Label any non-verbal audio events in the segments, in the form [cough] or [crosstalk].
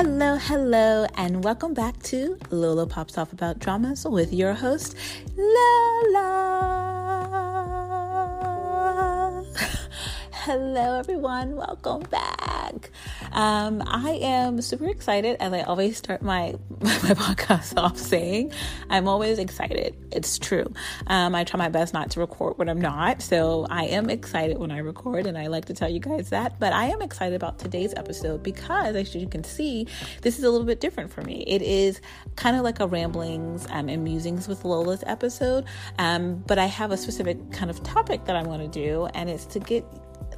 Hello, hello, and welcome back to Lola Pops Off About Dramas with your host, Lola. Hello, everyone. Welcome back. Um, I am super excited, as I always start my [laughs] my podcast off saying. I'm always excited. It's true. Um, I try my best not to record when I'm not, so I am excited when I record, and I like to tell you guys that. But I am excited about today's episode because, as you can see, this is a little bit different for me. It is kind of like a ramblings um, and musings with Lola's episode, um, but I have a specific kind of topic that I want to do, and it's to get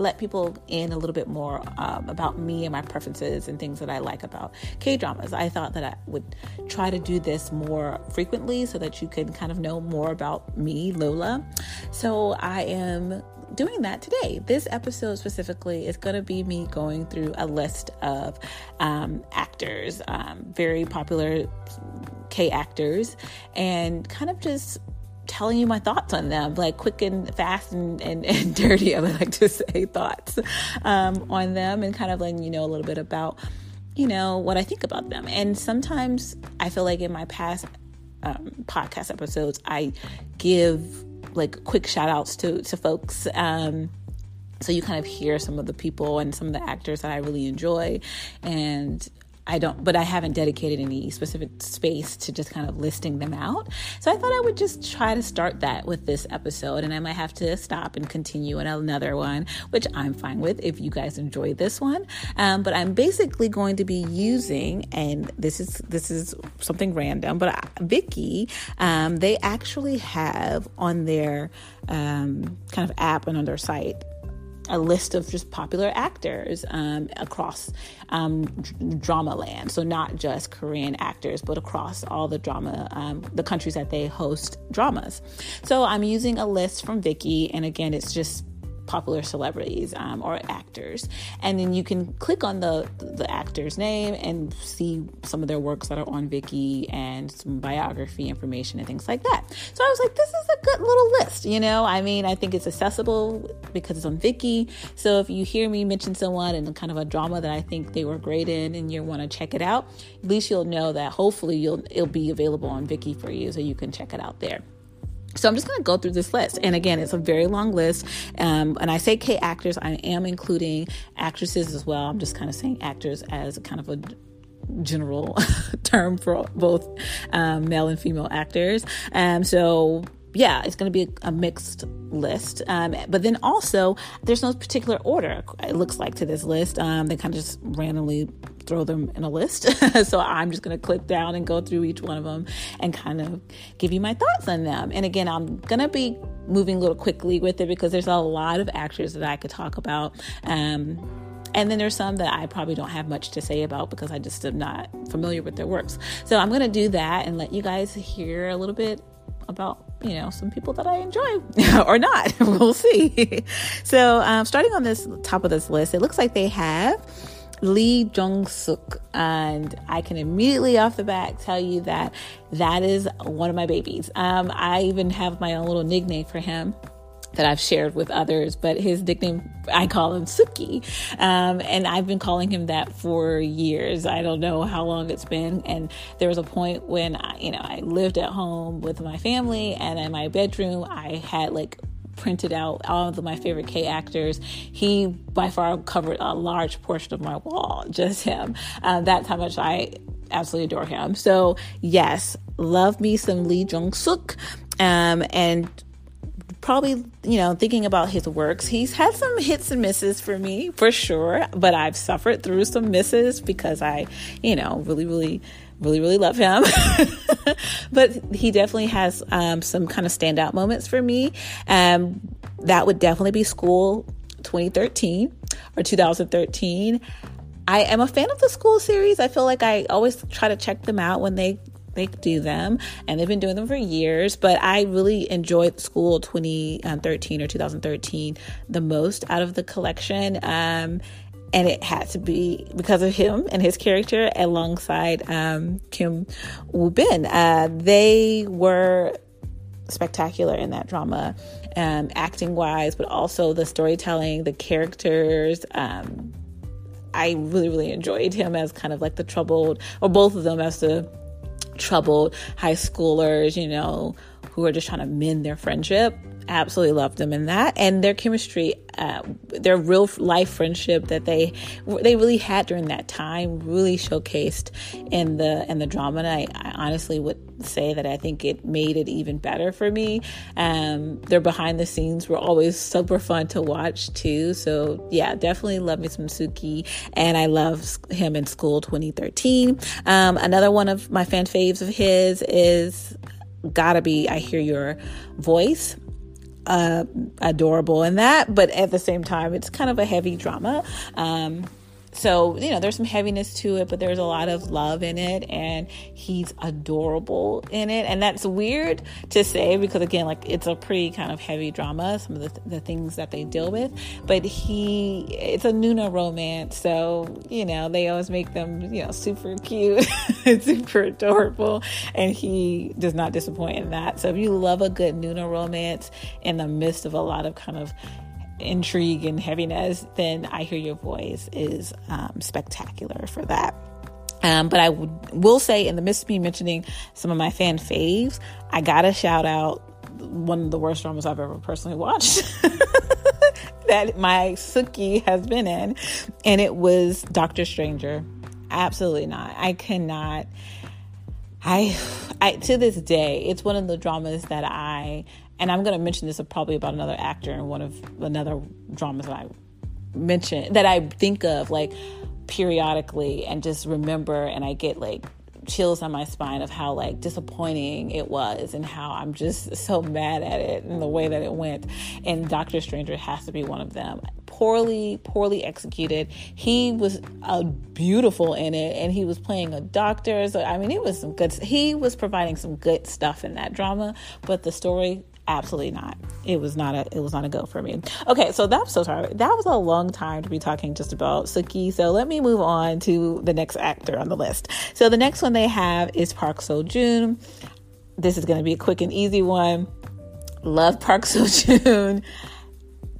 let people in a little bit more um, about me and my preferences and things that I like about K dramas. I thought that I would try to do this more frequently so that you can kind of know more about me, Lola. So I am doing that today. This episode specifically is going to be me going through a list of um, actors, um, very popular K actors, and kind of just telling you my thoughts on them, like quick and fast and, and, and [laughs] dirty, I would like to say thoughts um, on them and kind of letting you know a little bit about, you know, what I think about them. And sometimes I feel like in my past um, podcast episodes, I give like quick shout outs to, to folks. Um, so you kind of hear some of the people and some of the actors that I really enjoy and I don't, but I haven't dedicated any specific space to just kind of listing them out. So I thought I would just try to start that with this episode, and I might have to stop and continue in another one, which I'm fine with if you guys enjoy this one. Um, but I'm basically going to be using, and this is this is something random, but Viki, um, they actually have on their um, kind of app and on their site a list of just popular actors um, across um, drama land. So not just Korean actors, but across all the drama, um, the countries that they host dramas. So I'm using a list from Viki, and again, it's just popular celebrities um, or actors, and then you can click on the the actor's name and see some of their works that are on Viki and some biography information and things like that. So I was like, this is a good little list, you know. I mean, I think it's accessible because it's on Viki. So if you hear me mention someone and kind of a drama that I think they were great in, and you want to check it out, at least you'll know that hopefully you'll it'll be available on Viki for you, so you can check it out there. So I'm just going to go through this list. And again, it's a very long list. Um, and I say K actors, I am including actresses as well. I'm just kind of saying actors as kind of a general [laughs] term for both um, male and female actors. Um, so yeah, it's going to be a, mixed list. Um, but then also, there's no particular order, it looks like, to this list. Um, they kind of just randomly throw them in a list. [laughs] so I'm just going to click down and go through each one of them and kind of give you my thoughts on them. And again, I'm going to be moving a little quickly with it because there's a lot of actors that I could talk about. Um, and then there's some that I probably don't have much to say about because I just am not familiar with their works. So I'm going to do that and let you guys hear a little bit about you know some people that I enjoy [laughs] or not. [laughs] we'll see. [laughs] so um, starting on this top of this list, it looks like they have Lee Jong Suk, and I can immediately off the bat tell you that that is one of my babies. Um, I even have my own little nickname for him that I've shared with others, but his nickname, I call him Suki. Um, and I've been calling him that for years. I don't know how long it's been. And there was a point when, I, you know, I lived at home with my family and in my bedroom, I had like printed out all of my favorite K actors. He by far covered a large portion of my wall, [laughs] just him. Uh, that's how much I absolutely adore him. So, yes, love me some Lee Jong Suk. Um, and probably, you know, thinking about his works, he's had some hits and misses for me, for sure. But I've suffered through some misses because I, you know, really, really, really, really love him. [laughs] but he definitely has um, some kind of standout moments for me. Um, that would definitely be School 2013 or 2013. I am a fan of the school series. I feel like I always try to check them out when they they do them and they've been doing them for years but i really enjoyed school 2013 or 2013 the most out of the collection um, and it had to be because of him and his character alongside um, kim woo bin uh, they were spectacular in that drama um, acting wise but also the storytelling the characters um, I really, really enjoyed him as kind of like the troubled, or both of them as the troubled high schoolers, you know, who are just trying to mend their friendship. Absolutely loved them in that, and their chemistry, uh, their real life friendship that they they really had during that time, really showcased in the in the drama. And I, I honestly would say that I think it made it even better for me. Um, their behind the scenes were always super fun to watch too. So yeah, definitely love me some Suki and I love him in School 2013. Um, another one of my fan faves of his is gotta be I Hear Your Voice. Uh, adorable in that, but at the same time, it's kind of a heavy drama. Um, so you know there's some heaviness to it but there's a lot of love in it and he's adorable in it. And that's weird to say because again like it's a pretty kind of heavy drama some of the, the things that they deal with. But he it's a Nuna romance so you know they always make them you know super cute [laughs] super adorable and he does not disappoint in that. So if you love a good Nuna romance in the midst of a lot of kind of intrigue and heaviness, then I Hear Your Voice is um, spectacular for that. Um, but I w- will say, in the midst of me mentioning some of my fan faves, I gotta shout out one of the worst dramas I've ever personally watched [laughs] that my Suki has been in, and it was Doctor Stranger. Absolutely not. I cannot. I, I to this day, it's one of the dramas that I and I'm going to mention this probably about another actor in one of another dramas that I mention that I think of like periodically and just remember, and I get like chills on my spine of how like disappointing it was and how I'm just so mad at it and the way that it went. And Doctor Stranger has to be one of them. Poorly, poorly executed. He was uh, beautiful in it, and he was playing a doctor. So I mean, it was some good. He was providing some good stuff in that drama, but the story absolutely not. It was not a it was not a go for me. Okay so that's so sorry. That was a long time to be talking just about Suki so let me move on to the next actor on the list. So the next one they have is Park Seo Joon this is going to be a quick and easy one. Love Park Seo Joon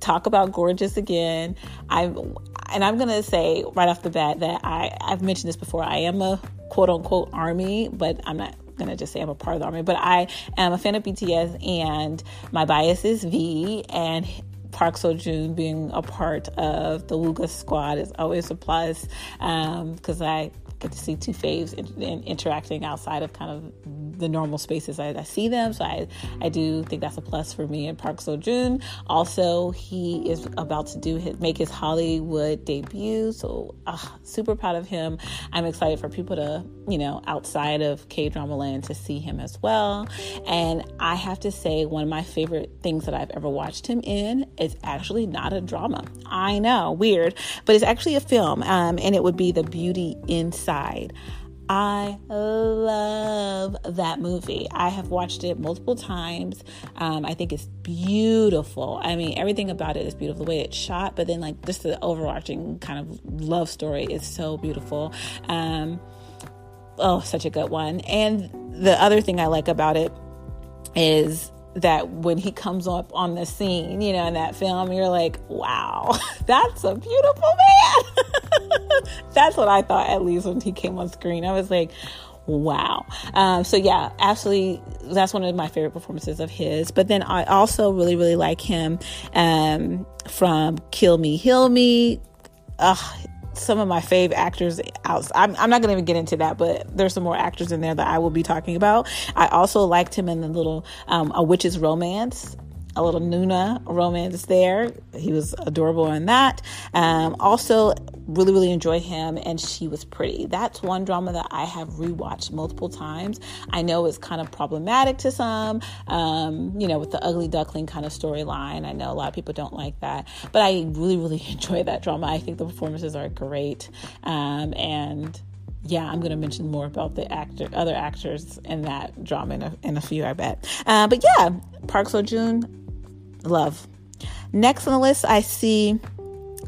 talk about gorgeous again. I'm and i'm going to say right off the bat that i i've mentioned this before. I am a quote unquote army but i'm not gonna just say I'm a part of the army, but I am a fan of BTS and my bias is V and Park Seo Joon being a part of the Wooga squad is always a plus because um, I get to see two faves in, in interacting outside of kind of the normal spaces I, I, see them. So I, I do think that's a plus for me and Park Seo Joon. Also, he is about to do his, make his Hollywood debut. So uh, super proud of him. I'm excited for people to, you know, outside of K drama land to see him as well. And I have to say, one of my favorite things that I've ever watched him in is actually not a drama. I know, weird, but it's actually a film. Um, and it would be The Beauty Inside side. I love that movie. I have watched it multiple times. Um, I think it's beautiful. I mean, everything about it is beautiful. The way it's shot, but then like just the overarching kind of love story is so beautiful. Um, oh, such a good one. And the other thing I like about it is that when he comes up on the scene, you know, in that film, you're like, wow, [laughs] that's a beautiful man. [laughs] that's what I thought, at least when he came on screen. I was like, wow. Um, so, yeah, absolutely, that's one of my favorite performances of his. But then I also really, really like him um, from Kill Me, Heal Me. Ugh, some of my fave actors out. I'm, I'm not going to even get into that, but there's some more actors in there that I will be talking about. I also liked him in the little um, A Witch's Romance. A little Nuna romance there. He was adorable in that. Um, also, really, really enjoy him, and she was pretty. That's one drama that I have rewatched multiple times. I know it's kind of problematic to some, um, you know, with the ugly duckling kind of storyline. I know a lot of people don't like that, but I really, really [laughs] enjoy that drama. I think the performances are great, um, and yeah, I'm going to mention more about the actor, other actors in that drama in a, in a few, I bet. Uh, but yeah, Park Seo Joon, love. Next on the list, I see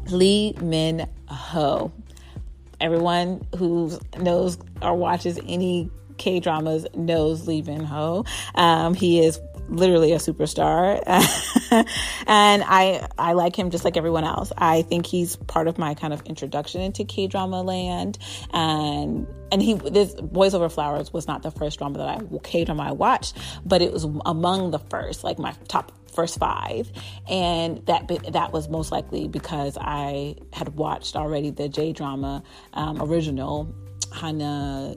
Lee Min Ho. Everyone who knows or watches any K dramas knows Lee Min Ho. Um, he is literally a superstar [laughs] and i i like him just like everyone else i think he's part of my kind of introduction into k-drama land and and he this boys over flowers was not the first drama that i k-drama i watched but it was among the first like my top first five, and that that was most likely because I had watched already the J drama um, original Hana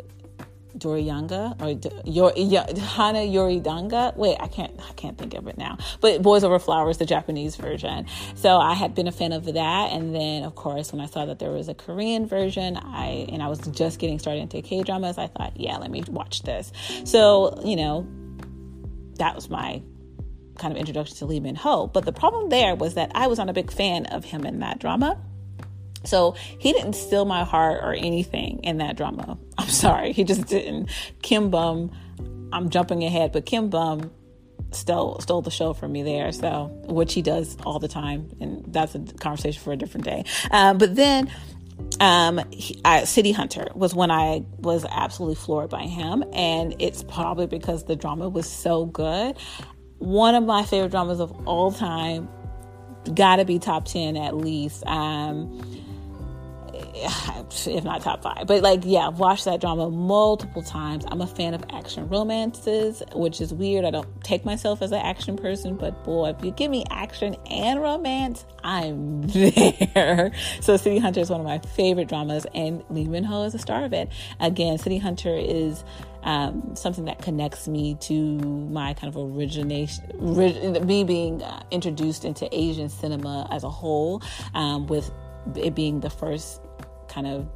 Doriyanga or your Hana Yoridanga. Wait, I can't I can't think of it now. But Boys Over Flowers, the Japanese version. So I had been a fan of that, and then of course when I saw that there was a Korean version, I and I was just getting started into K dramas. I thought, yeah, let me watch this. So you know, that was my kind of introduction to Lee Min Ho. But the problem there was that I was not a big fan of him in that drama. So he didn't steal my heart or anything in that drama. [laughs] I'm sorry, he just didn't. Kim Bum, I'm jumping ahead, but Kim Bum stole stole the show from me there. So which he does all the time, and that's a conversation for a different day. Um, but then. Um, he, I, City Hunter was when I was absolutely floored by him, and it's probably because the drama was so good one of my favorite dramas of all time. Gotta be top 10 at least. Um, [laughs] if not top five. But like, yeah, I've watched that drama multiple times. I'm a fan of action romances, which is weird. I don't take myself as an action person, but boy, if you give me action and romance, I'm [laughs] there. So City Hunter is one of my favorite dramas, and Lee Min Ho is a star of it. Again, City Hunter is um, something that connects me to my kind of origination, me being uh, introduced into Asian cinema as a whole, um, with it being the first kind of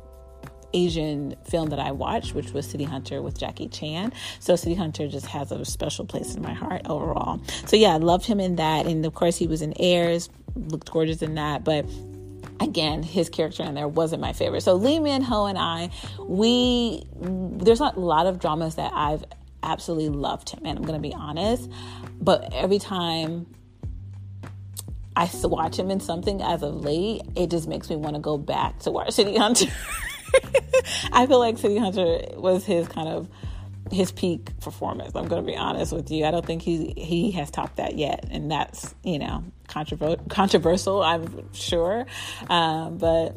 Asian film that I watched, which was City Hunter with Jackie Chan. So City Hunter just has a special place in my heart overall. So yeah, I loved him in that, and of course he was in Heirs, looked gorgeous in that, but. Again, his character in there wasn't my favorite. So Lee Min Ho and I, we there's not a lot of dramas that I've absolutely loved him, and I'm gonna be honest. But every time I watch him in something as of late, it just makes me want to go back to watch City Hunter. [laughs] I feel like City Hunter was his kind of his peak performance. I'm going to be honest with you. I don't think he he has topped that yet, and that's you know controversial. Controversial, I'm sure, um, but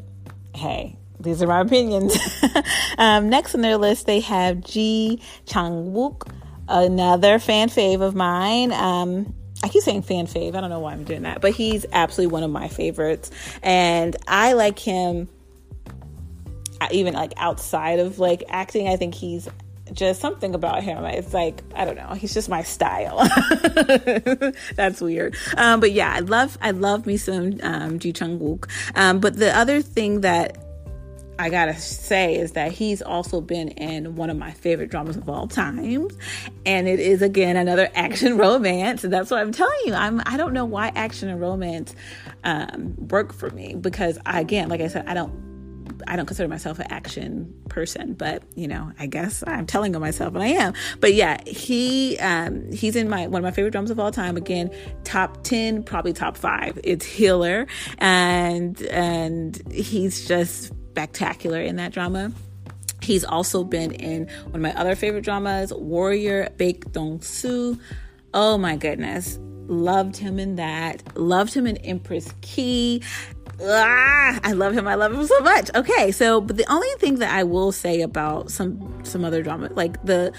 hey. These are my opinions. [laughs] um, next on their list, they have Ji Chang Wook, another fan fave of mine. Um, I keep saying fan fave. I don't know why I'm doing that, but he's absolutely one of my favorites. And I like him even like outside of like acting. I think he's just something about him. It's like, I don't know, he's just my style. [laughs] That's weird. Um, but yeah, I love, I love me some um, Ji Chang Wook. Um, but the other thing that I gotta say is that he's also been in one of my favorite dramas of all time, and it is again another [laughs] action romance. And that's what I'm telling you. I'm I don't know why action and romance um, work for me because I, again, like I said, I don't I don't consider myself an action person, but you know, I guess I'm telling myself, and I am. But yeah, he um, he's in my one of my favorite dramas of all time. Again, top ten, probably top five. It's Healer, and and he's just spectacular in that drama. He's also been in one of my other favorite dramas, Warrior Baek Dong Soo. Oh my goodness. Loved him in that. Loved him in Empress Ki. Ah, I love him. I love him so much. Okay, so but the only thing that I will say about some some other drama, like the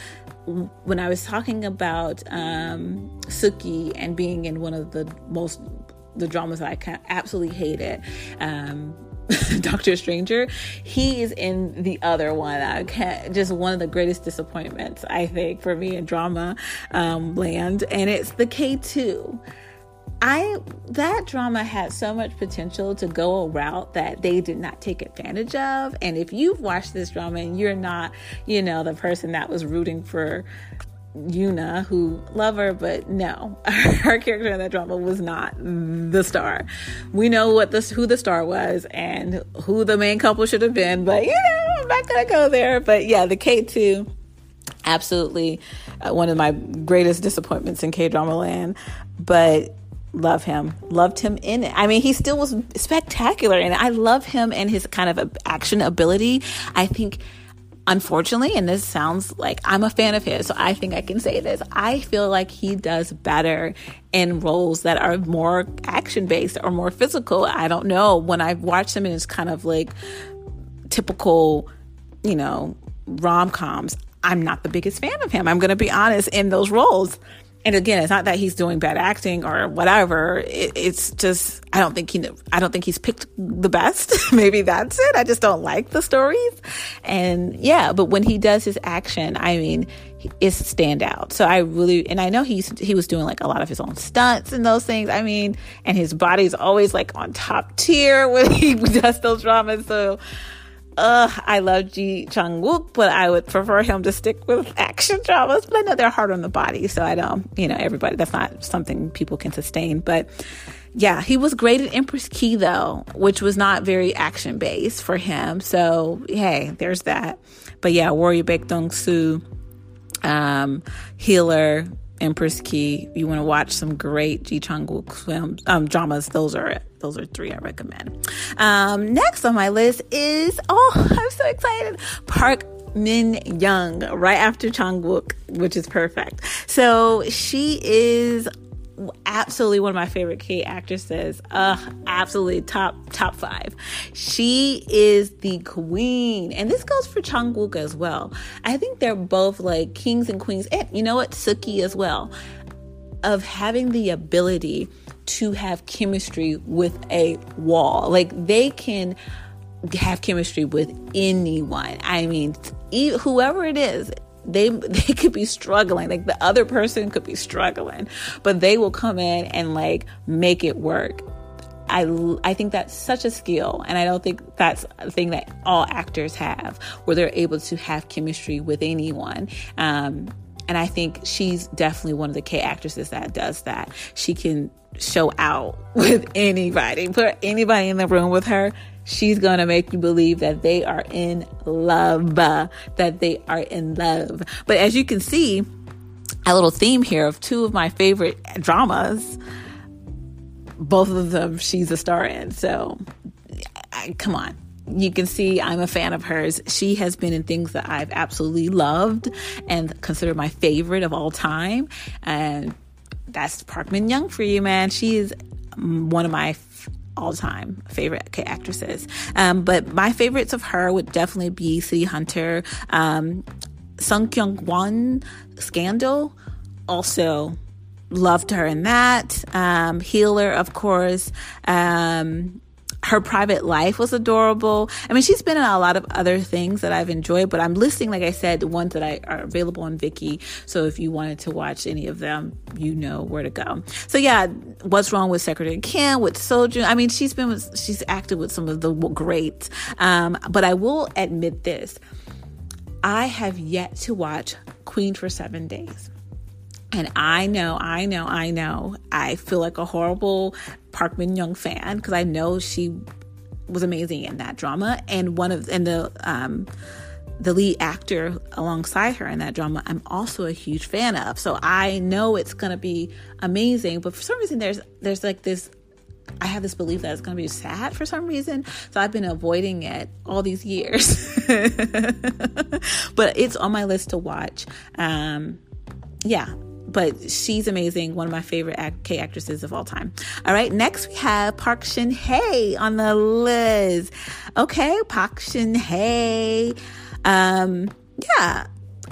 when I was talking about um, Suki and being in one of the most the dramas that I absolutely hated, um, [laughs] Doctor Stranger, he is in the other one. I can't, just one of the greatest disappointments, I think, for me in drama um, land. And it's the K2. I that drama had so much potential to go a route that they did not take advantage of. And if you've watched this drama and you're not, you know, the person that was rooting for Yuna, who love her, but no, [laughs] her character in that drama was not the star. We know what this who the star was and who the main couple should have been, but you know, I'm not gonna go there. But yeah, the K two absolutely uh, one of my greatest disappointments in K drama land. But love him loved him in it i mean he still was spectacular and i love him and his kind of action ability i think unfortunately and this sounds like i'm a fan of his so i think i can say this i feel like he does better in roles that are more action based or more physical. I don't know. When i've watched him in his kind of like typical you know rom-coms i'm not the biggest fan of him. I'm going to be honest in those roles and again, it's not that he's doing bad acting or whatever. It, it's just I don't think he I don't think he's picked the best. [laughs] Maybe that's it. I just don't like the stories. And yeah, but when he does his action, I mean, it's standout. So I really and I know he's he was doing like a lot of his own stunts and those things. I mean, and his body's always like on top tier when [laughs] he does those dramas. So uh, I love Ji Chang Wook, but I would prefer him to stick with action dramas. But I know they're hard on the body, so I don't, you know, everybody, that's not something people can sustain. But yeah, he was great at Empress Ki, though, which was not very action based for him. So, hey, there's that. But yeah, Warrior Baek Dong Soo, um, Healer, Empress Ki. You want to watch some great Ji Chang Wook films, um, dramas. Those are those are three I recommend. Um, next on my list is oh, [laughs] I'm so excited. Park Min Young, right after Chang Wook, which is perfect. So she is absolutely one of my favorite K actresses. Uh, absolutely top top five. She is the queen, and this goes for Chang Wook as well. I think they're both like kings and queens, and you know what, Suki as well, of having the ability to have chemistry with a wall. Like they can have chemistry with anyone. I mean, whoever it is, they [laughs] they could be struggling. Like the other person could be struggling but they will come in and like make it work. I, I think that's such a skill and i don't think that's a thing that all actors have where they're able to have chemistry with anyone. Um, and i think she's definitely one of the k actresses that does that. She can show out [laughs] with anybody put anybody in the room with her She's going to make you believe that they are in love, that they are in love. But as you can see, a little theme here of two of my favorite dramas. Both of them she's a star in. So, I, come on. You can see I'm a fan of hers. She has been in things that I've absolutely loved and consider my favorite of all time. And that's Park Min Young for you, man. She is one of my all time favorite actresses. Um, but my favorites of her would definitely be City Hunter, um, Sung Kyung Won, Scandal. Also loved her in that. Um, Healer, of course. Um, her private life was adorable. I mean, she's been in a lot of other things that I've enjoyed, but I'm listing, like I said, the ones that I, are available on Viki. So if you wanted to watch any of them, you know where to go. So yeah, what's wrong with Secretary Kim, with Seo Joon? I mean, she's been with, she's acted with some of the greats. Um, but I will admit this. I have yet to watch Queen for Seven Days. And I know, I know, I know, I feel like a horrible Park Min Young fan because I know she was amazing in that drama. And one of, and the, um, the lead actor alongside her in that drama, I'm also a huge fan of. So I know it's gonna be amazing. But for some reason, there's there's like this. I have this belief that it's gonna be sad for some reason. So I've been avoiding it all these years. [laughs] but it's on my list to watch. Um, yeah, but she's amazing. One of my favorite K actresses of all time. All right, next we have Park Shin Hye on the list. Okay, Park Shin Hye. Um, yeah,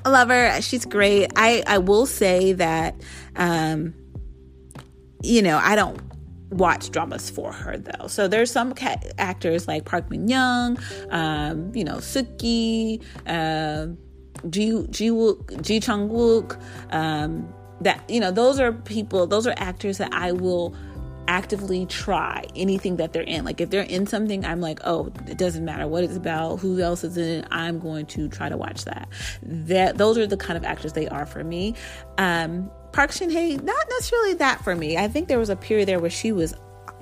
I love her. She's great. I I will say that, um, you know, I don't watch dramas for her though. So there's some ca- actors like Park Min Young, um, you know, Suki, uh, Ji Ji Wook, Ji Chang Wook, um, that you know those are people those are actors that i will actively try anything that they're in. Like if they're in something, I'm like, oh, it doesn't matter what it's about, who else is in it. I'm going to try to watch that. That those are the kind of actors they are for me. Um, Park Shin Hye, not necessarily that for me. I think there was a period there where she was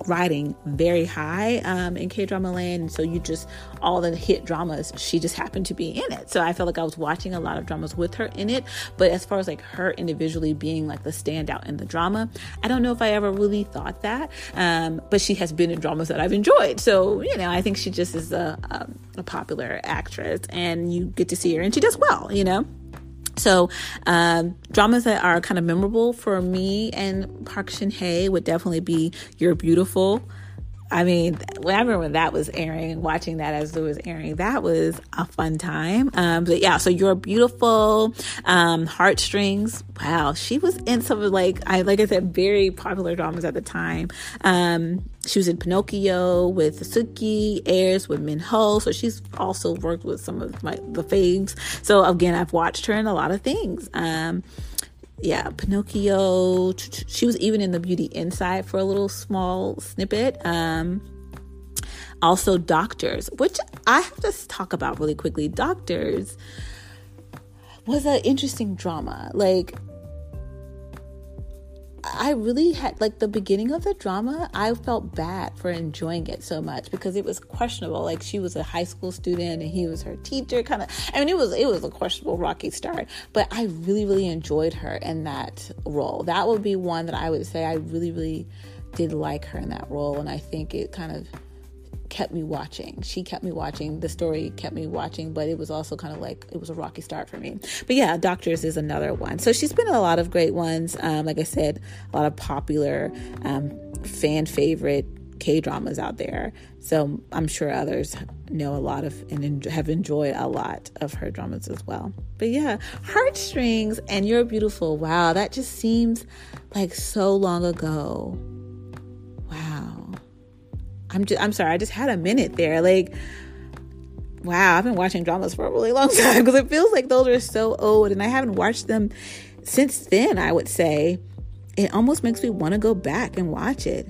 riding very high um, in K drama land. So you just, all the hit dramas, she just happened to be in it. So I felt like I was watching a lot of dramas with her in it. But as far as like her individually being like the standout in the drama, I don't know if I ever really thought that. Um, but she has been in dramas that I've enjoyed. So, you know, I think she just is a, a, a popular actress and you get to see her and she does well, you know? So, um, dramas that are kind of memorable for me and Park Shin Hye would definitely be You're Beautiful. I mean, whenever when that was airing, watching that as it was airing, that was a fun time. Um, but yeah, so you're beautiful. Um, Heartstrings. Wow, she was in some of like I like I said, very popular dramas at the time. Um, she was in Pinocchio with Suki, Heirs with Min Ho. So she's also worked with some of my the faves. So again, I've watched her in a lot of things. Um, yeah, Pinocchio. She was even in the Beauty Inside for a little small snippet. Um, also, Doctors, which I have to talk about really quickly. Doctors was an interesting drama. Like, I really had like the beginning of the drama, I felt bad for enjoying it so much because it was questionable. Like she was a high school student and he was her teacher kind of I mean it was it was a questionable rocky start, but I really really enjoyed her in that role. That would be one that I would say I really really did like her in that role and I think it kind of kept me watching. She kept me watching. The story kept me watching, but it was also kind of like it was a rocky start for me. But yeah, Doctors is another one. So she's been in a lot of great ones. Um, like I said, a lot of popular um, fan favorite K dramas out there. So I'm sure others know a lot of and have enjoyed a lot of her dramas as well. But yeah, Heartstrings and You're Beautiful. Wow, that just seems like so long ago. I'm just I'm sorry, I just had a minute there. Like wow, I've been watching dramas for a really long [laughs] time because it feels like those are so old and I haven't watched them since then, I would say. It almost makes me want to go back and watch it.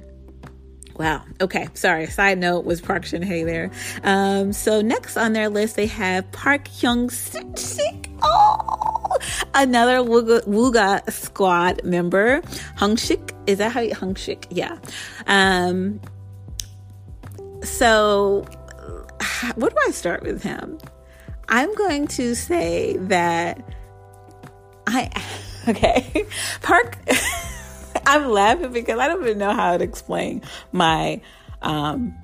Wow. Okay. Sorry. Side note was Park Shin Hye there. Um, so next on their list, they have Park Hyung Sik. Oh, another Wooga squad member. Hung Shik. Is that how you, Hung Shik? Yeah. Um, so, what do I start with him? I'm going to say that I, [laughs] okay, Park, [laughs] I'm laughing because I don't even know how to explain my um,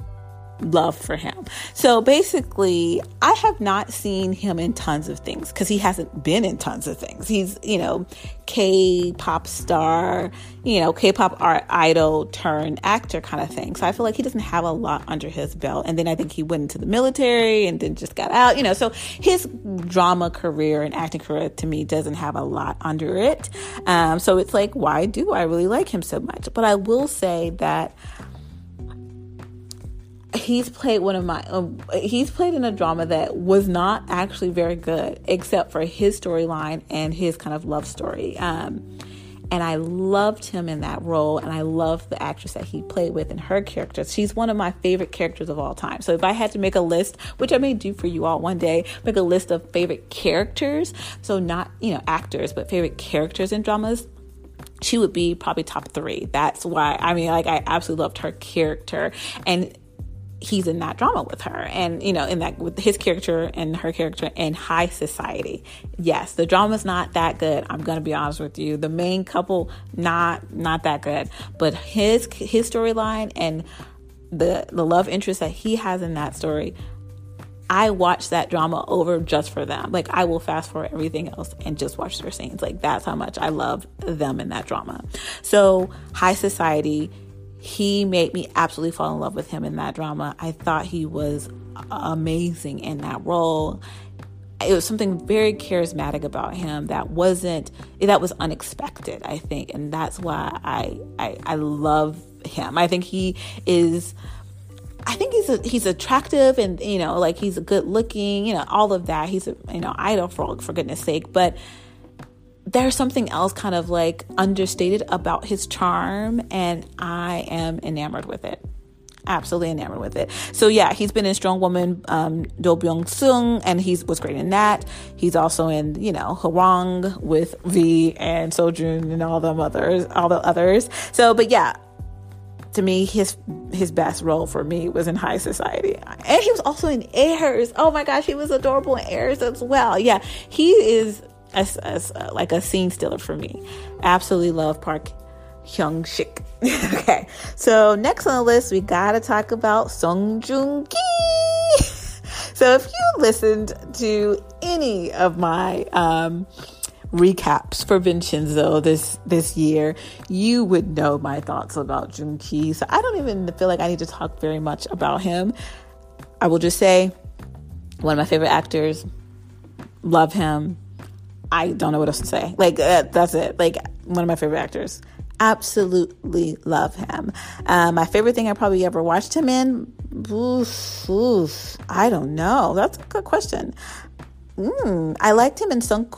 love for him. So basically, I have not seen him in tons of things because he hasn't been in tons of things. He's, you know, K pop star, you know, K pop art idol turned actor kind of thing. So I feel like he doesn't have a lot under his belt. And then I think he went into the military and then just got out, you know. So his drama career and acting career to me doesn't have a lot under it. Um, so it's like, why do I really like him so much? But I will say that he's played one of my um, he's played in a drama that was not actually very good except for his storyline and his kind of love story um, and I loved him in that role and I loved the actress that he played with and her character. She's one of my favorite characters of all time. So if I had to make a list, which I may do for you all one day, make a list of favorite characters, so not, you know, actors, but favorite characters in dramas, she would be probably top 3. That's why I mean like I absolutely loved her character and he's in that drama with her and you know in that with his character and her character in high society yes the drama's not that good i'm gonna be honest with you the main couple not not that good but his his storyline and the the love interest that he has in that story I watch that drama over just for them. Like I will fast forward everything else and just watch their scenes. Like that's how much I love them in that drama. So, High Society he made me absolutely fall in love with him in that drama. I thought he was amazing in that role. It was something very charismatic about him that wasn't that was unexpected, I think, and that's why I I, I love him. I think he is I think he's a, he's attractive and you know like he's good looking, you know, all of that. He's a you know idol for for goodness sake, but there's something else kind of like understated about his charm, and I am enamored with it absolutely enamored with it. So yeah, he's been in Strong Woman, um, Do Byung Sung, and he was great in that. He's also in you know Hwarang with V and Seo Joon and all the others, all the others. So, but yeah. To me, his his best role for me was in High Society, and he was also in Heirs. Oh my gosh, he was adorable in Heirs as well. Yeah, he is as, as uh, like a scene stealer for me. Absolutely love Park Hyung Sik. [laughs] okay, so next on the list, we gotta talk about Song Joong Ki. [laughs] so if you listened to any of my um, recaps for Vincenzo this this year, you would know my thoughts about Joong Ki. So I don't even feel like I need to talk very much about him. I will just say, one of my favorite actors. Love him. I don't know what else to say. Like uh, that's it. Like one of my favorite actors absolutely love him. Uh, my favorite thing I probably ever watched him in, oof, oof, I don't know. That's a good question. Mm, I liked him in Sung,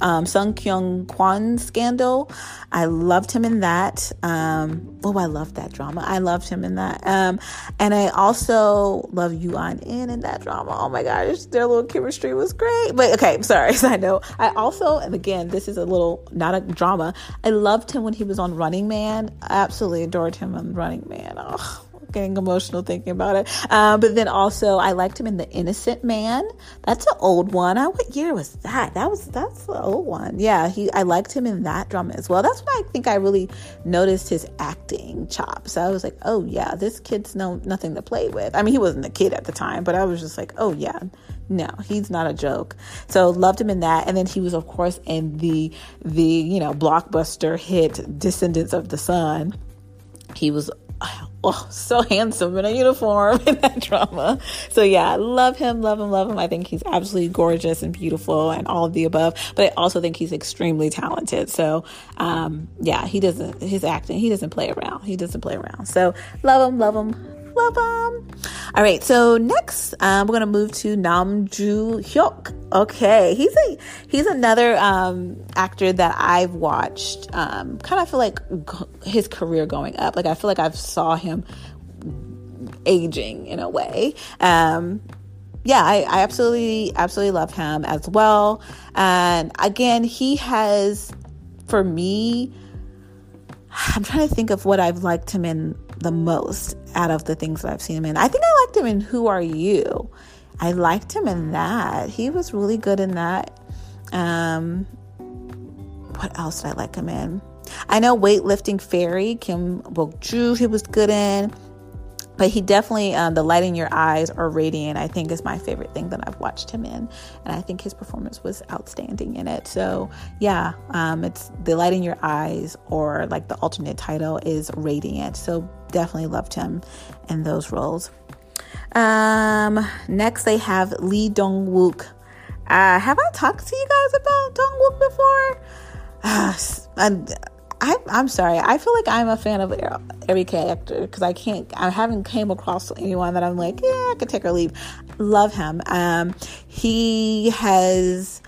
um, Sung Kyung Kwan scandal. I loved him in that. Um, oh, I loved that drama. I loved him in that. Um, and I also love Yuan In in that drama. Oh my gosh, their little chemistry was great. But okay, [laughs] sorry, [laughs] I know. I also, and again, this is a little not a drama. I loved him when he was on Running Man. I absolutely adored him on Running Man. Oh, getting emotional thinking about it. Uh, but then also, I liked him in The Innocent Man. That's an old one. Uh, what year was that? That was that's the old one. Yeah, he. I liked him in that drama as well. That's when I think I really noticed his acting chops. I was like, oh yeah, this kid's no nothing to play with. I mean, he wasn't a kid at the time, but I was just like, oh yeah, no, he's not a joke. So loved him in that, and then he was of course in the the you know blockbuster hit Descendants of the Sun. He was oh, so handsome in a uniform [laughs] in that drama. So yeah, I love him, love him, love him. I think he's absolutely gorgeous and beautiful and all of the above. But I also think he's extremely talented. So um, yeah, he doesn't his acting, he doesn't play around. He doesn't play around. So love him, love him, love him. All right, so next um, we're gonna move to Nam Joo Hyuk. Okay, he's a he's another um, actor that I've watched. Um, kind of feel like his career going up. Like I feel like I've saw him aging in a way. Um, yeah, I, I absolutely absolutely love him as well. And again, he has for me. I'm trying to think of what I've liked him in the most out of the things that I've seen him in. I think I liked him in Who Are You? I liked him in that. He was really good in that. Um, what else did I like him in? I know Weightlifting Fairy, Kim Bok Ju, he was good in but he definitely um, the light in your eyes or radiant i think is my favorite thing that i've watched him in and i think his performance was outstanding in it so yeah um, it's the light in your eyes or like the alternate title is radiant so definitely loved him in those roles um, next they have lee dong wook uh, have i talked to you guys about dong wook before uh, [sighs] and I, I'm sorry. I feel like I'm a fan of every character because I can't. I haven't came across anyone that I'm like, yeah, I could take or leave. Love him. Um, he has.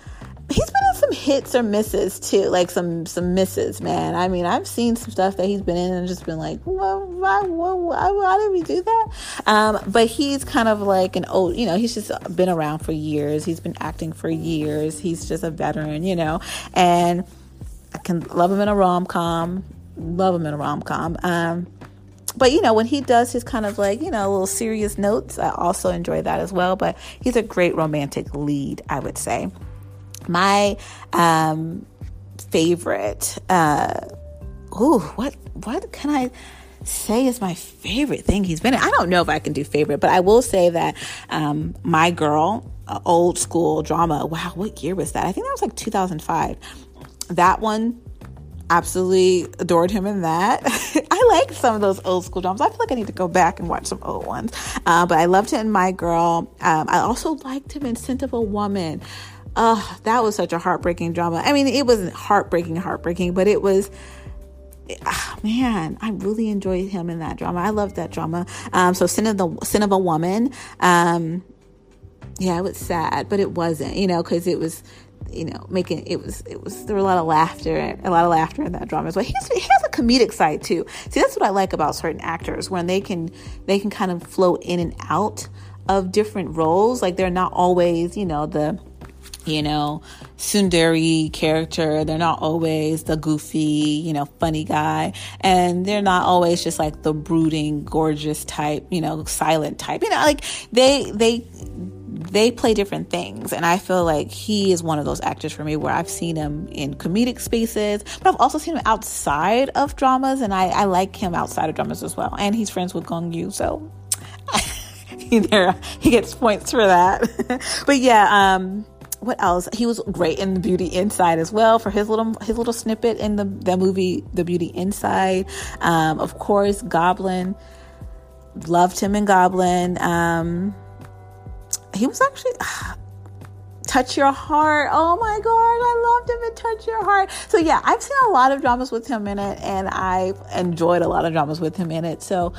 He's been in some hits or misses too, like some some misses, man. I mean, I've seen some stuff that he's been in and just been like, well, why, why, why, why did we do that? Um, but he's kind of like an old, you know, he's just been around for years. He's been acting for years. He's just a veteran, you know, and I can love him in a rom com, love him in a rom com. Um, but you know, when he does his kind of like, you know, little serious notes, I also enjoy that as well. But he's a great romantic lead, I would say. My um, favorite, uh, ooh, what what can I say is my favorite thing he's been in? I don't know if I can do favorite, but I will say that um, My Girl, uh, old school drama. Wow, what year was that? I think that was like 2005 that one absolutely adored him in that. [laughs] I like some of those old school dramas. I feel like I need to go back and watch some old ones. Uh, but I loved him in My Girl. Um, I also liked him in Scent of a Woman. Uh, that was such a heartbreaking drama. I mean, it wasn't heartbreaking, heartbreaking, but it was. Oh, man, I really enjoyed him in that drama. I loved that drama. Um, so, Sin of the Sin of a Woman. Um, yeah, it was sad, but it wasn't. You know, because it was you know, making it was it was there were a lot of laughter, a lot of laughter in that drama as well. He has, he has a comedic side too. See, that's what I like about certain actors when they can they can kind of flow in and out of different roles. Like they're not always, you know, the you know, tsundere character. They're not always the goofy, you know, funny guy. And they're not always just like the brooding, gorgeous type, you know, silent type. You know, like they, they, they play different things. And I feel like he is one of those actors for me where I've seen him in comedic spaces, but I've also seen him outside of dramas. And I, I like him outside of dramas as well. And he's friends with Gong Yoo. So [laughs] there, he gets points for that. [laughs] but yeah, um, what else? He was great in the Beauty Inside as well for his little his little snippet in the the movie The Beauty Inside. Um, of course, Goblin loved him in Goblin. Um, he was actually. [sighs] Touch Your Heart. Oh my God, I loved him in Touch Your Heart. So, yeah, I've seen a lot of dramas with him in it, and I've enjoyed a lot of dramas with him in it. So,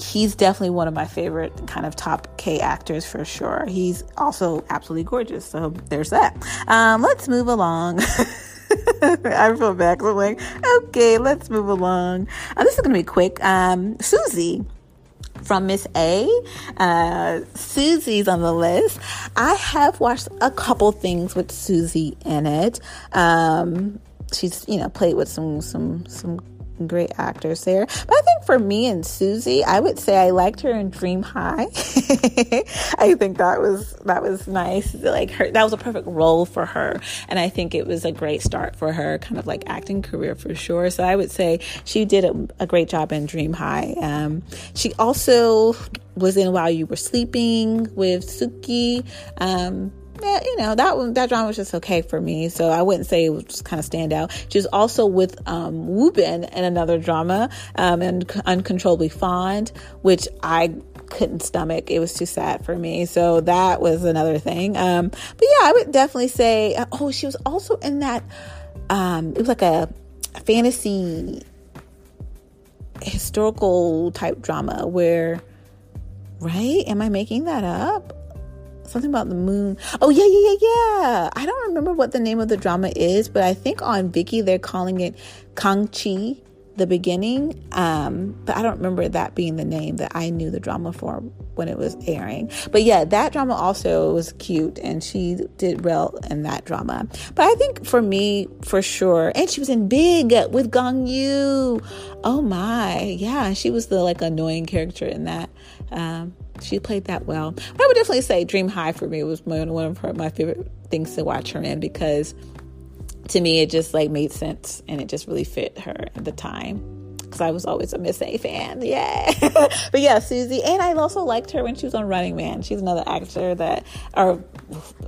he's definitely one of my favorite kind of top K actors for sure. He's also absolutely gorgeous. So there's that. Um, let's move along. [laughs] I feel bad. I'm like, okay, let's move along. Uh, this is going to be quick. Um, Susie from Miss A. Uh, Susie's on the list. I have watched a couple things with Susie in it. Um, she's you know played with some some some great actors there. But I think for me and Susie, I would say I liked her in Dream High. [laughs] I think that was that was nice. Like her that was a perfect role for her. And I think it was a great start for her kind of like acting career for sure. So I would say she did a, a great job in Dream High. Um, she also was in While You Were Sleeping with Suki. Um, you know that one that drama was just okay for me. So i wouldn't say it was just kind of stand out. She was also with um Woo Bin in another drama um and uncontrollably fond which i couldn't stomach. It was too sad for me. So that was another thing. Um but yeah i would definitely say uh, oh she was also in that um it was like a fantasy historical type drama where right? Am i making that up something about the moon. Oh yeah, yeah, yeah, yeah. I don't remember what the name of the drama is, but I think on Viki they're calling it Kang Chi, the beginning. Um, but I don't remember that being the name that I knew the drama for when it was airing. But yeah, that drama also was cute, and she did well in that drama. But I think for me, for sure, and she was in Big with Gong Yoo. Oh my, yeah, she was the like annoying character in that. Um, she played that well. But I would definitely say Dream High for me was one of her, my favorite things to watch her in because to me it just like made sense and it just really fit her at the time because I was always a Miss A fan. Yeah. [laughs] but yeah, Susie. And I also liked her when she was on Running Man. She's another actor that, or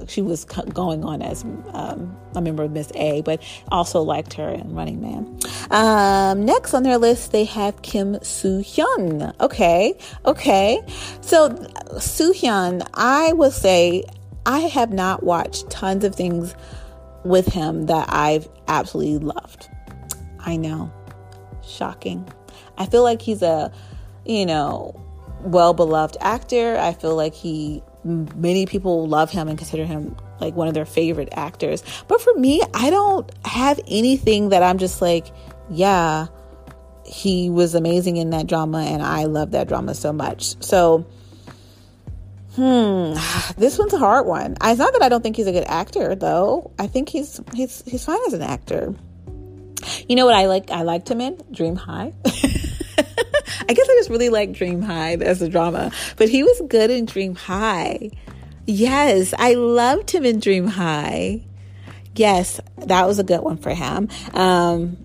she was going on as um, a member of Miss A, but also liked her in Running Man. Um, next on their list, they have Kim Soo Hyun. Okay. Okay. So, Soo Hyun, I will say, I have not watched tons of things with him that I've absolutely loved. I know shocking. I feel like he's a, you know, well beloved actor. I feel like he, many people love him and consider him like one of their favorite actors. But for me, I don't have anything that I'm just like, yeah, he was amazing in that drama and I love that drama so much. So, hmm, [sighs] this one's a hard one. It's not that I don't think he's a good actor though. I think he's he's he's fine as an actor. You know what I like? I liked him in Dream High. [laughs] I guess I just really like Dream High as a drama, but he was good in Dream High. Yes, I loved him in Dream High. Yes, that was a good one for him. Um,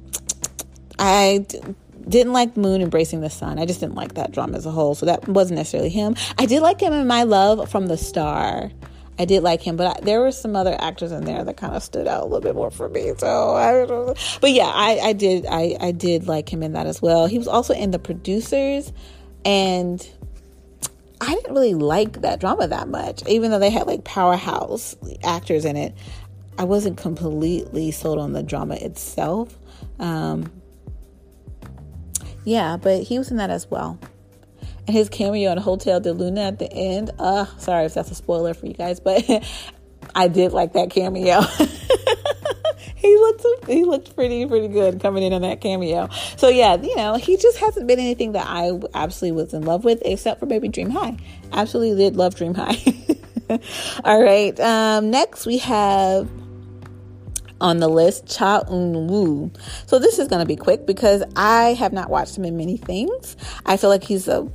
I d- didn't like Moon embracing the sun. I just didn't like that drama as a whole, so that wasn't necessarily him. I did like him in My Love from the Star. I did like him, but I, there were some other actors in there that kind of stood out a little bit more for me. So, I, but yeah, I, I did, I, I did like him in that as well. He was also in the producers, and I didn't really like that drama that much, even though they had like powerhouse actors in it. I wasn't completely sold on the drama itself. Um, yeah, but he was in that as well and his cameo in Hotel de Luna at the end. Uh, sorry if that's a spoiler for you guys, but [laughs] I did like that cameo. [laughs] he looked he looked pretty pretty good coming in on that cameo. So yeah, you know, he just hasn't been anything that I absolutely was in love with, except for maybe Dream High. Absolutely did love Dream High. [laughs] All right. Um, next we have on the list Cha Eun Woo. So this is going to be quick because I have not watched him in many things. I feel like he's a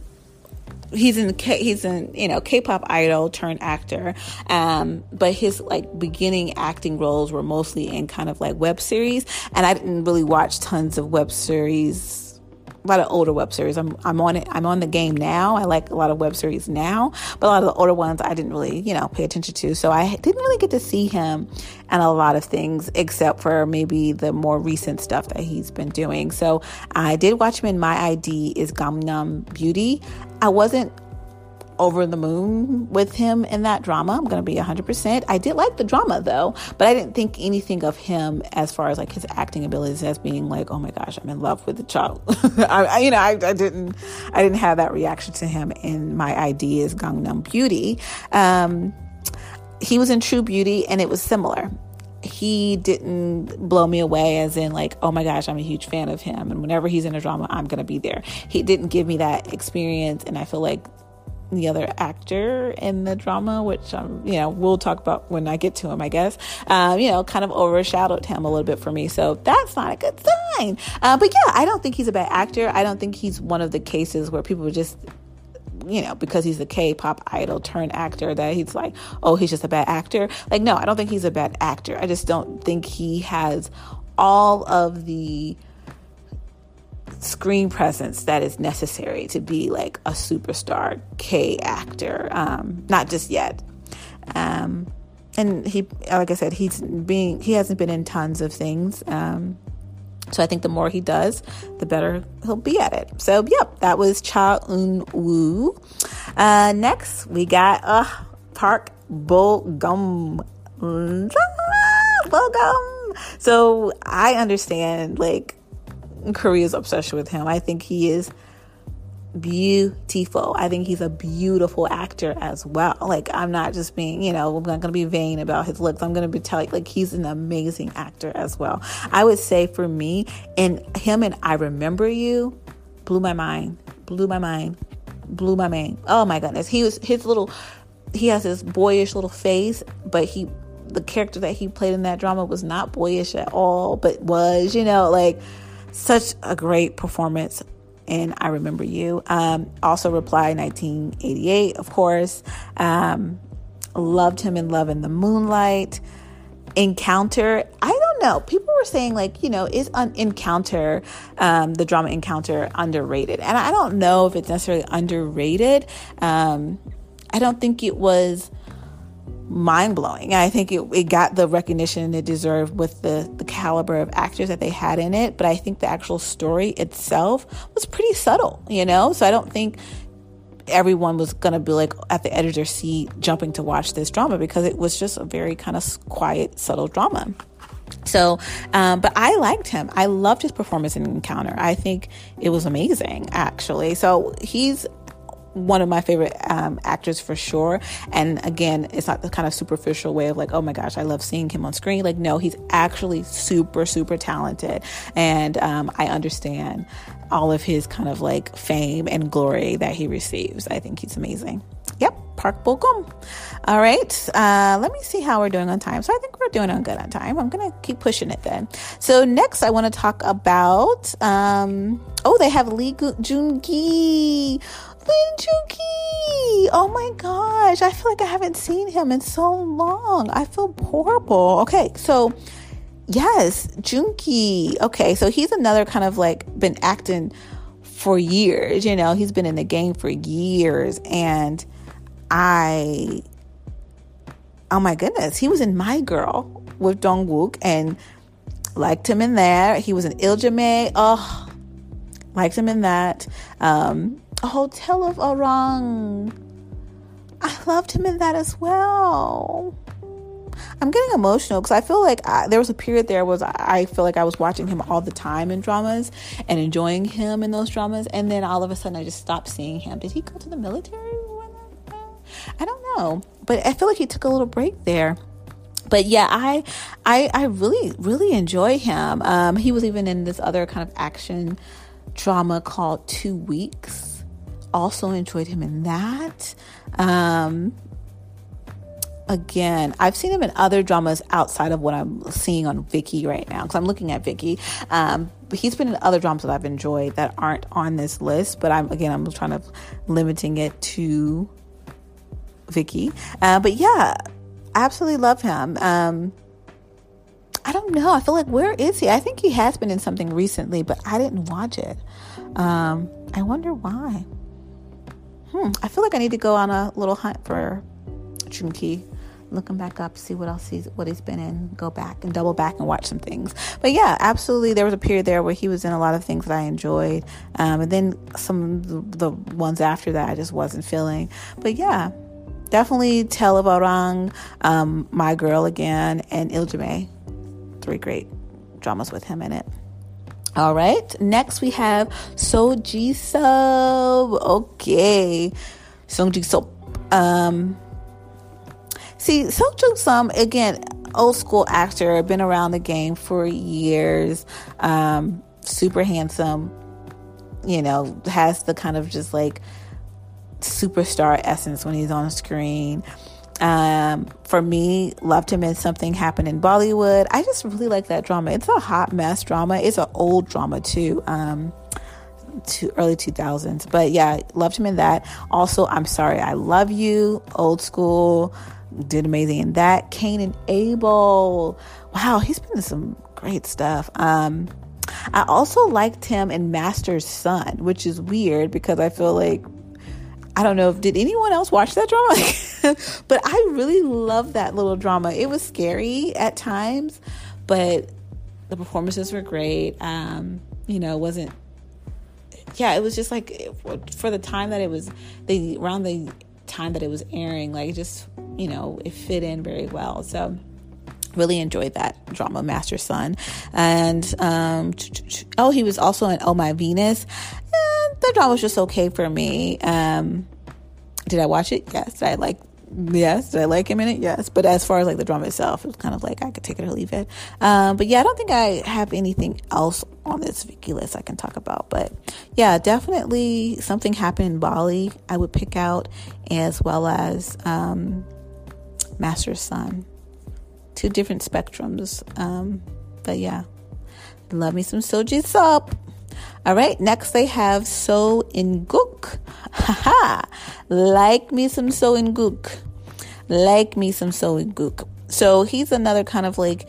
he's in K, he's in you know K-pop idol turned actor, um, but his like beginning acting roles were mostly in kind of like web series, and I didn't really watch tons of web series a lot of older web series. I'm I'm on it. I'm on the game now. I like a lot of web series now, but a lot of the older ones I didn't really you know pay attention to. So I didn't really get to see him and a lot of things except for maybe the more recent stuff that he's been doing. So I did watch him in My ID is Gangnam Beauty. I wasn't over the moon with him in that drama. I'm going to be 100%. I did like the drama though, but I didn't think anything of him as far as like his acting abilities as being like, oh my gosh, I'm in love with the child. [laughs] I, you know, I, I, didn't, I didn't have that reaction to him in my ID is Gangnam Beauty. Um, he was in True Beauty and it was similar he didn't blow me away as in like oh my gosh i'm a huge fan of him and whenever he's in a drama i'm to be there he didn't give me that experience and i feel like the other actor in the drama, which um, you know we'll talk about when I get to him, I guess. Um, you know, kind of overshadowed him a little bit for me, so that's not a good sign. Uh, but yeah, I don't think he's a bad actor. I don't think he's one of the cases where people just you know, because he's a K-pop idol turned actor, that he's like, oh, he's just a bad actor. Like, no, I don't think he's a bad actor. I just don't think he has all of the screen presence that is necessary to be like a superstar K actor. Um, not just yet. Um, and he, like I said, he's being he hasn't been in tons of things. Um, so I think the more he does, the better he'll be at it. So yep, that was Cha Eun Woo. Uh, next we got uh, Park Bo Gum. [laughs] Gum. So I understand like Korea's obsession with him. I think he is beautiful. I think he's a beautiful actor as well. Like I'm not just being, you know, I'm not to be vain about his looks. I'm to be telling like he's an amazing actor as well. I would say for me and him and I remember you blew my mind. Blew my mind. Blew my mind. Oh my goodness. He was his little he has this boyish little face, but he the character that he played in that drama was not boyish at all, but was, you know, like such a great performance and I Remember You. Um, also, Reply 1988, of course. Um, loved him in Love in the Moonlight. Encounter, I don't know. People were saying, like, you know, is un- Encounter, um, the drama Encounter, underrated? And I don't know if it's necessarily underrated. Um, I don't think it was mind blowing. I think it, it got the recognition it deserved with the, the caliber of actors that they had in it. But I think the actual story itself was pretty subtle, you know? So I don't think everyone was going to be like at the editor's seat jumping to watch this drama because it was just a very kind of quiet, subtle drama. So, um, but I liked him. I loved his performance in Encounter. I think it was amazing, actually. So he's one of my favorite um, actors for sure. And again, it's not the kind of superficial way of like, oh my gosh, I love seeing him on screen. Like, no, he's actually super, super talented. And um, I understand all of his kind of like fame and glory that he receives. I think he's amazing. Yep, Park Bo-gum. All right, uh, let me see how we're doing on time. So I think we're doing on good on time. I'm gonna keep pushing it then. So next, I want to talk about. Um, oh, they have Lee Joon Gi. Lin. Oh my gosh, I feel like I haven't seen him in so long. I feel horrible. Okay, so yes, Joon-gi. Okay, so he's another kind of like been acting for years. You know, he's been in the game for years, and I. Oh my goodness, he was in My Girl with Dong Wook and liked him in there. He was in Iljimae. Oh, liked him in that. Um, Hotel of Arang. I loved him in that as well. I'm getting emotional because I feel like I, there was a period there was I feel like I was watching him all the time in dramas and enjoying him in those dramas, and then all of a sudden I just stopped seeing him. Did he go to the military? I don't know, but I feel like he took a little break there. but yeah, I, I, I really, really enjoy him. Um, he was even in this other kind of action drama called Two Weeks. Also enjoyed him in that. Um, again, I've seen him in other dramas outside of what I'm seeing on Viki right now because I'm looking at Viki. Um, he's been in other dramas that I've enjoyed that aren't on this list. But I'm again, I'm trying to limiting it to Viki. Uh, but yeah, I absolutely love him. Um, I don't know. I feel like where is he? I think he has been in something recently, but I didn't watch it. Um, I wonder why. Hmm. I feel like I need to go on a little hunt for Junki. Look him back up, see what else he's what he's been in, go back and double back and watch some things. But yeah, absolutely, there was a period there where he was in a lot of things that I enjoyed, um, and then some of the ones after that I just wasn't feeling. But yeah, definitely Tale of Arang, um, My Girl Again, and Iljimae. Three great dramas with him in it. All right, next we have So Ji Sub. Okay, Song Ji Sub. Um, see, Song Ji Sub again, old school actor, been around the game for years. Um, super handsome. You know, has the kind of just like superstar essence when he's on screen. Um, for me, loved him in something happened in Bollywood. I just really like that drama. It's a hot mess drama. It's an old drama too. Um, to early 2000s. But yeah, loved him in that. Also, I'm sorry, I love you. Old school. Did amazing in that. Cain and Abel. Wow, he's been in some great stuff. Um, I also liked him in Master's Sun, which is weird because I feel like I don't know if did anyone else watch that drama, [laughs] but I really love that little drama. It was scary at times, but the performances were great. Um, you know, it wasn't. Yeah, it was just like for the time that it was, the around the time that it was airing, like just you know, it fit in very well. So really enjoyed that drama master sun and um [tsk] oh he was also in oh my venus the drama was just okay for me. Um, did I watch it? Yes. Did I like? Yes. Did I like him in it? Yes. But as far as like the drama itself, it was kind of like I could take it or leave it. Um, but yeah, I don't think I have anything else on this Viki list I can talk about. But yeah, definitely something happened in Bali. I would pick out as well as um, Master's Sun. Two different spectrums. Um, but yeah, love me some So Ji Sub. All right, next they have So In Guk. [laughs] Haha, like me some So In Guk. Like me some So In Guk. So he's another kind of like,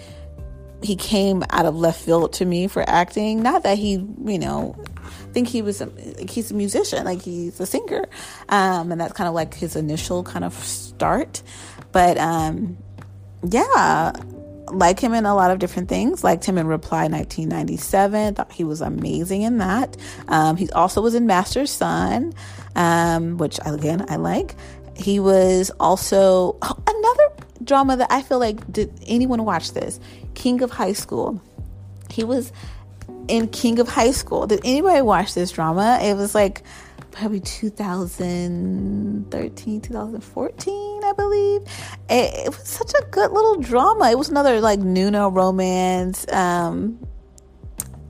he came out of left field to me for acting. Not that he, you know, think he was a, like he's a musician, like he's a singer, um, and that's kind of like his initial kind of start. But um, yeah, like him in a lot of different things. Liked him in Reply 1997. Thought he was amazing in that. Um, he also was in Master's Sun, um, which again I like. He was also oh, another drama that I feel like did anyone watch this? King of High School. He was in King of High School. Did anybody watch this drama? It was like probably 2013, 2014, I believe. It, it, was such a good little drama. It was another like noona romance. Um,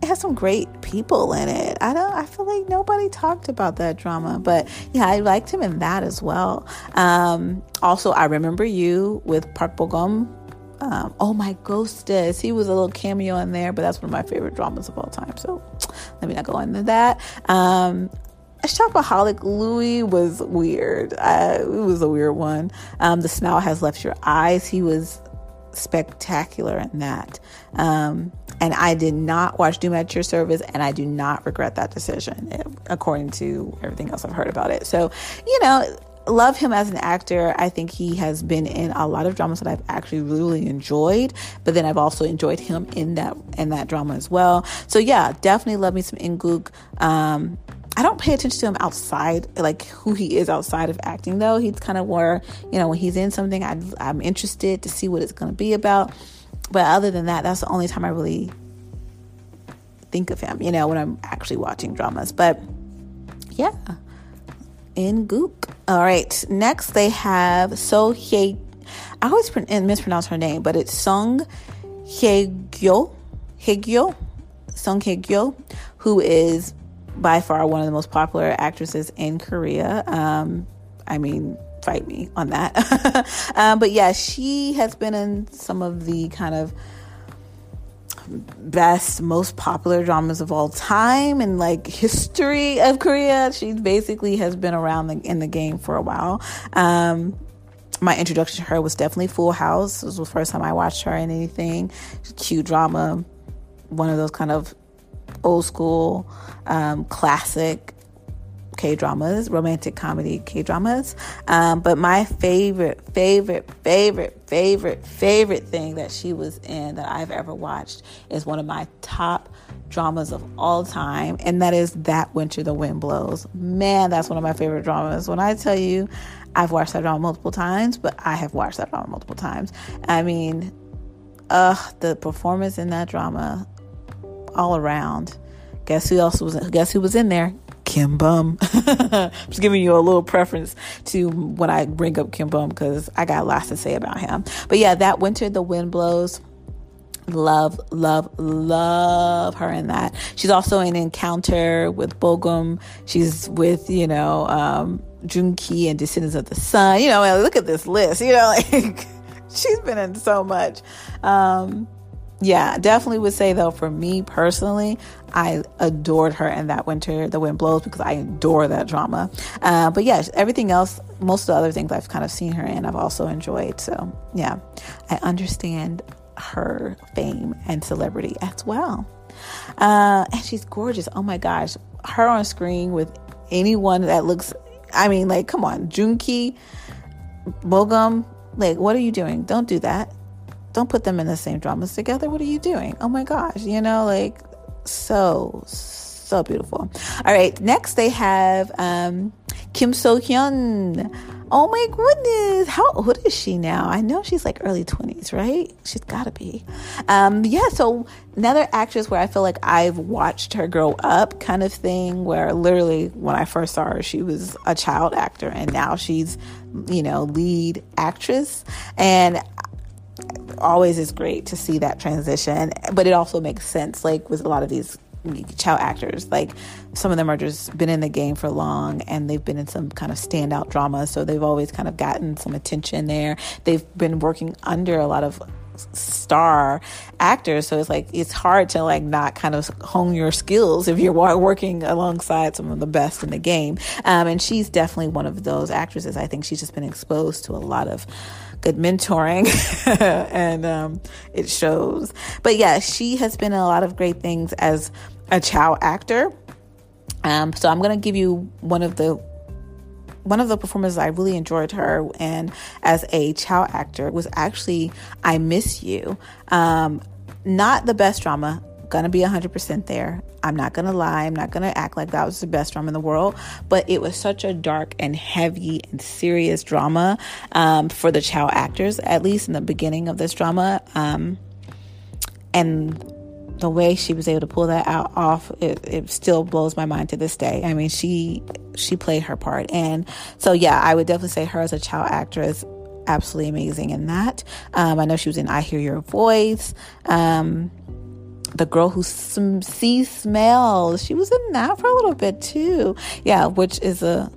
it has some great people in it. I don't. I feel like nobody talked about that drama, but yeah, I liked him in that as well. Um, also, I remember you with Park Bo-gum. Um, oh my ghostess, he was a little cameo in there, but that's one of my favorite dramas of all time. So let me not go into that. Um, Shopaholic Louis was weird. Uh, it was a weird one. Um, the smile has left your eyes. He was spectacular in that. Um, and I did not watch Doom at Your Service, and I do not regret that decision, according to everything else I've heard about it. So, you know, love him as an actor. I think he has been in a lot of dramas that I've actually really enjoyed, but then I've also enjoyed him in that in that drama as well. So yeah, definitely love me some Inguk. Um, I don't pay attention to him outside, like who he is outside of acting, though. He's kind of where, you know, when he's in something, I, I'm interested to see what it's going to be about. But other than that, that's the only time I really think of him, you know, when I'm actually watching dramas. But yeah, in Gook. All right, next they have So Hye. I always mispronounce her name, but it's Song Hye-gyo, Hye-gyo, Song Hye-gyo, who is by far one of the most popular actresses in Korea. Um, I mean, fight me on that. [laughs] um, but yeah, she has been in some of the kind of best, most popular dramas of all time and like history of Korea. She basically has been around the, in the game for a while. Um, my introduction to her was definitely Full House. It was the first time I watched her in anything. Cute drama, one of those kind of old school, um, classic K dramas, romantic comedy K dramas. Um, but my favorite, favorite, favorite, favorite, favorite thing that she was in that I've ever watched is one of my top dramas of all time, and that is That Winter the Wind Blows. Man, that's one of my favorite dramas. When I tell you, I've watched that drama multiple times, but I have watched that drama multiple times. I mean, uh, the performance in that drama all around. Guess who else was? Guess who was in there? Kim Bum. [laughs] I'm just giving you a little preference to when I bring up Kim Bum because I got lots to say about him. But yeah, that winter the wind blows. Love, love, love her in that. She's also in Encounter with Bogum. She's with, you know, um, Junki and Descendants of the Sun. You know, look at this list. You know, [laughs] like she's been in so much. Um, yeah, definitely would say though, for me personally, I adored her in that winter, The Wind Blows, because I adore that drama. Uh, but yeah, everything else, most of the other things I've kind of seen her in, I've also enjoyed. So yeah, I understand her fame and celebrity as well. Uh, and she's gorgeous. Oh my gosh, her on screen with anyone that looks, I mean, like, come on, Junki, Bogum, like, what are you doing? Don't do that don't put them in the same dramas together. What are you doing? Oh my gosh, you know, like so so beautiful. All right, next they have um, Kim So Hyun. Oh my goodness, how old is she now? I know she's like early 20s, right? She's gotta be. Um, yeah, so another actress where I feel like I've watched her grow up, kind of thing, where literally when I first saw her, she was a child actor and now she's, you know, lead actress. And always is great to see that transition, but it also makes sense, like with a lot of these child actors. Like some of them are just been in the game for long and they've been in some kind of standout drama, so they've always kind of gotten some attention there. They've been working under a lot of star actors so it's like it's hard to like not kind of hone your skills if you're working alongside some of the best in the game um, and she's definitely one of those actresses i think she's just been exposed to a lot of good mentoring [laughs] and um, it shows. But yeah, she has been in a lot of great things as a child actor. Um, so I'm going to give you one of the one of the performances I really enjoyed her and as a child actor was actually I Miss You. Um, not the best drama, gonna be 100% there. I'm not gonna lie. I'm not gonna act like that was the best drama in the world. But it was such a dark and heavy and serious drama um, for the child actors, at least in the beginning of this drama. Um, and the way she was able to pull that out off, it, it still blows my mind to this day. I mean, she she played her part, and so yeah, I would definitely say her as a child actress absolutely amazing in that. Um, I know she was in I Hear Your Voice. Um, the girl who sm- sees smells. She was in that for a little bit too. Yeah, which is a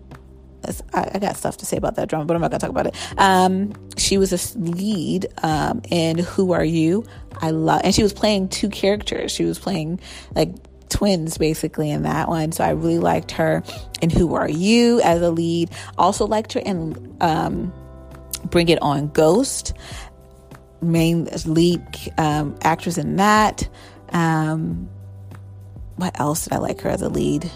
I, got stuff to say about that drama, but I'm not gonna talk about it. Um, she was a lead um, in Who Are You? I love, and she was playing two characters. She was playing like twins basically in that one. So I really liked her in Who Are You as a lead. Also liked her in um, Bring It On Ghost, main lead um, actress in that. Um, what else did I like her as a lead?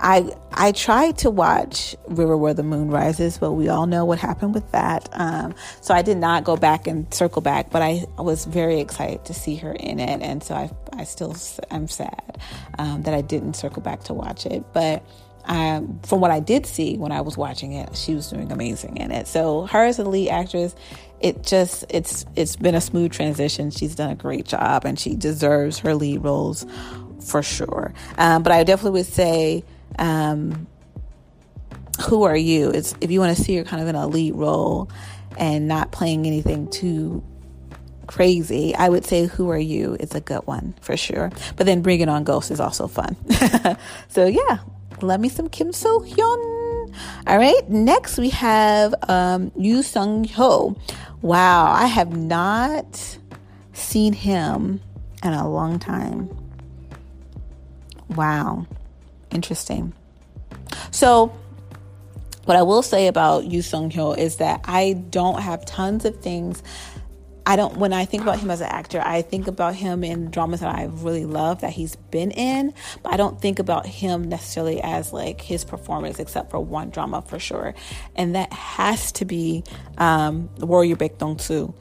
I I tried to watch River Where the Moon Rises, but we all know what happened with that. Um, so I did not go back and circle back, but I was very excited to see her in it, and so I I still I'm sad um, that I didn't circle back to watch it, but. I, from what I did see when I was watching it, she was doing amazing in it. So her as a lead actress it just it's it's been a smooth transition. She's done a great job, and she deserves her lead roles for sure. Um, but I definitely would say, um, who are you? It's if you want to see her kind of in a lead role. and not playing anything too crazy, I would say Who Are You It's a good one for sure. But then Bringing On Ghosts is also fun. [laughs] so yeah, love me some Kim So Hyun. All right, next we have um, Yoo Sung Ho. Wow, I have not seen him in a long time. Wow, interesting. So, what I will say about Yoo Sung Ho is that I don't have tons of things I don't, when I think about him as an actor, I think about him in dramas that I really love that he's been in, but I don't think about him necessarily as like his performance, except for one drama for sure. And that has to be um, Warrior Baekdong Soo.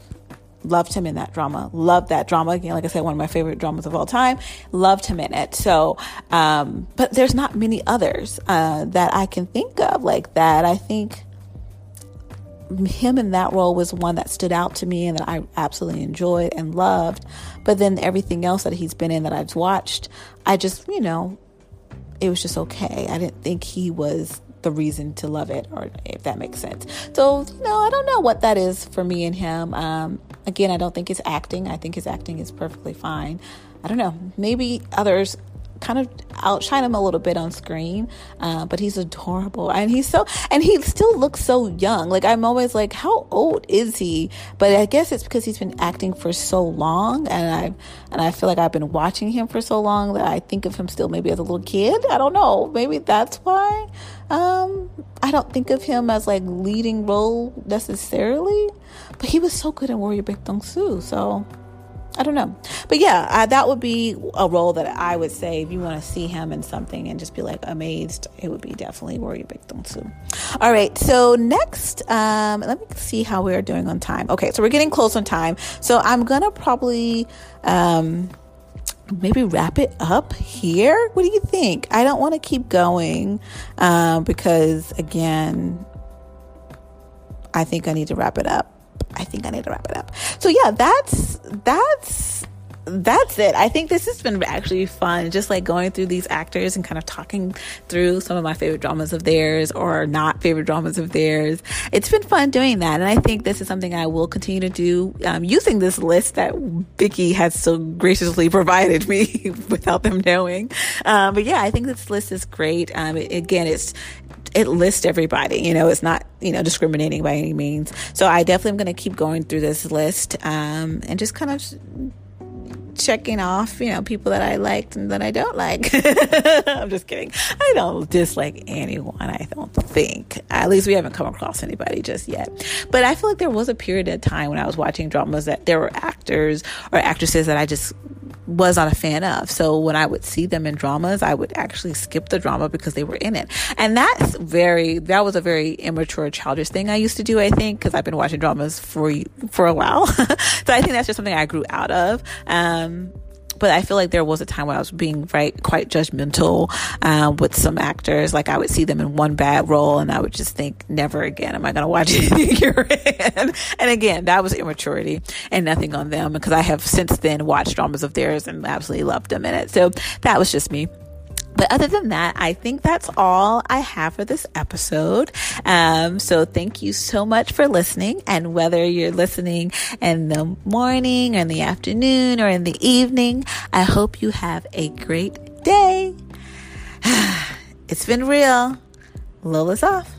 Loved him in that drama. Loved that drama. Again, like I said, one of my favorite dramas of all time. Loved him in it. So, um, but there's not many others uh, that I can think of like that. I think him in that role was one that stood out to me and that I absolutely enjoyed and loved. But then everything else that he's been in that I've watched, I just, you know, it was just okay. I didn't think he was the reason to love it, or if that makes sense. So, you know, I don't know what that is for me and him. Um, again, I don't think it's acting. I think his acting is perfectly fine. I don't know. Maybe others kind of outshine him a little bit on screen, uh, but he's adorable and he's so and he still looks so young. Like I'm always like, how old is he? But I guess it's because he's been acting for so long, and I and I feel like I've been watching him for so long that I think of him still maybe as a little kid. I don't know. Maybe that's why. Um, I don't think of him as like leading role necessarily, but he was so good in Warrior Baekdong Soo. So I don't know. But yeah, uh, that would be a role that I would say if you want to see him in something and just be like amazed, it would be definitely Warrior Baekdong Soo. All right, so next, um, let me see how we're doing on time. Okay, so we're getting close on time. So I'm going to probably. Um, maybe wrap it up here. What do you think? I don't want to keep going um, because, again, I think I need to wrap it up. I think I need to wrap it up. So yeah, that's that's that's it. I think this has been actually fun, just like going through these actors and kind of talking through some of my favorite dramas of theirs or not favorite dramas of theirs. It's been fun doing that. And I think this is something I will continue to do um, using this list that Viki has so graciously [laughs] provided me [laughs] without them knowing. Um, but yeah, I think this list is great. Um, again, it's it lists everybody. You know, it's not you know discriminating by any means. So I definitely am going to keep going through this list um, and just kind of checking off, you know, people that I liked and that I don't like. [laughs] I'm just kidding. I don't dislike anyone, I don't think. At least we haven't come across anybody just yet. But I feel like there was a period of time when I was watching dramas that there were actors or actresses that I just was not a fan of. So when I would see them in dramas, I would actually skip the drama because they were in it. And that's very, that was a very immature, childish thing I used to do, I think, because I've been watching dramas for, for a while. [laughs] so I think that's just something I grew out of. Um, but I feel like there was a time where I was being right quite judgmental um, with some actors. Like I would see them in one bad role, and I would just think, never again am I going to watch [laughs] it again. and again, that was immaturity and nothing on them because I have since then watched dramas of theirs and absolutely loved them in it. So that was just me. But other than that, I think that's all I have for this episode. Um, so thank you so much for listening. And whether you're listening in the morning or in the afternoon or in the evening, I hope you have a great day. [sighs] it's been real. Lola's off.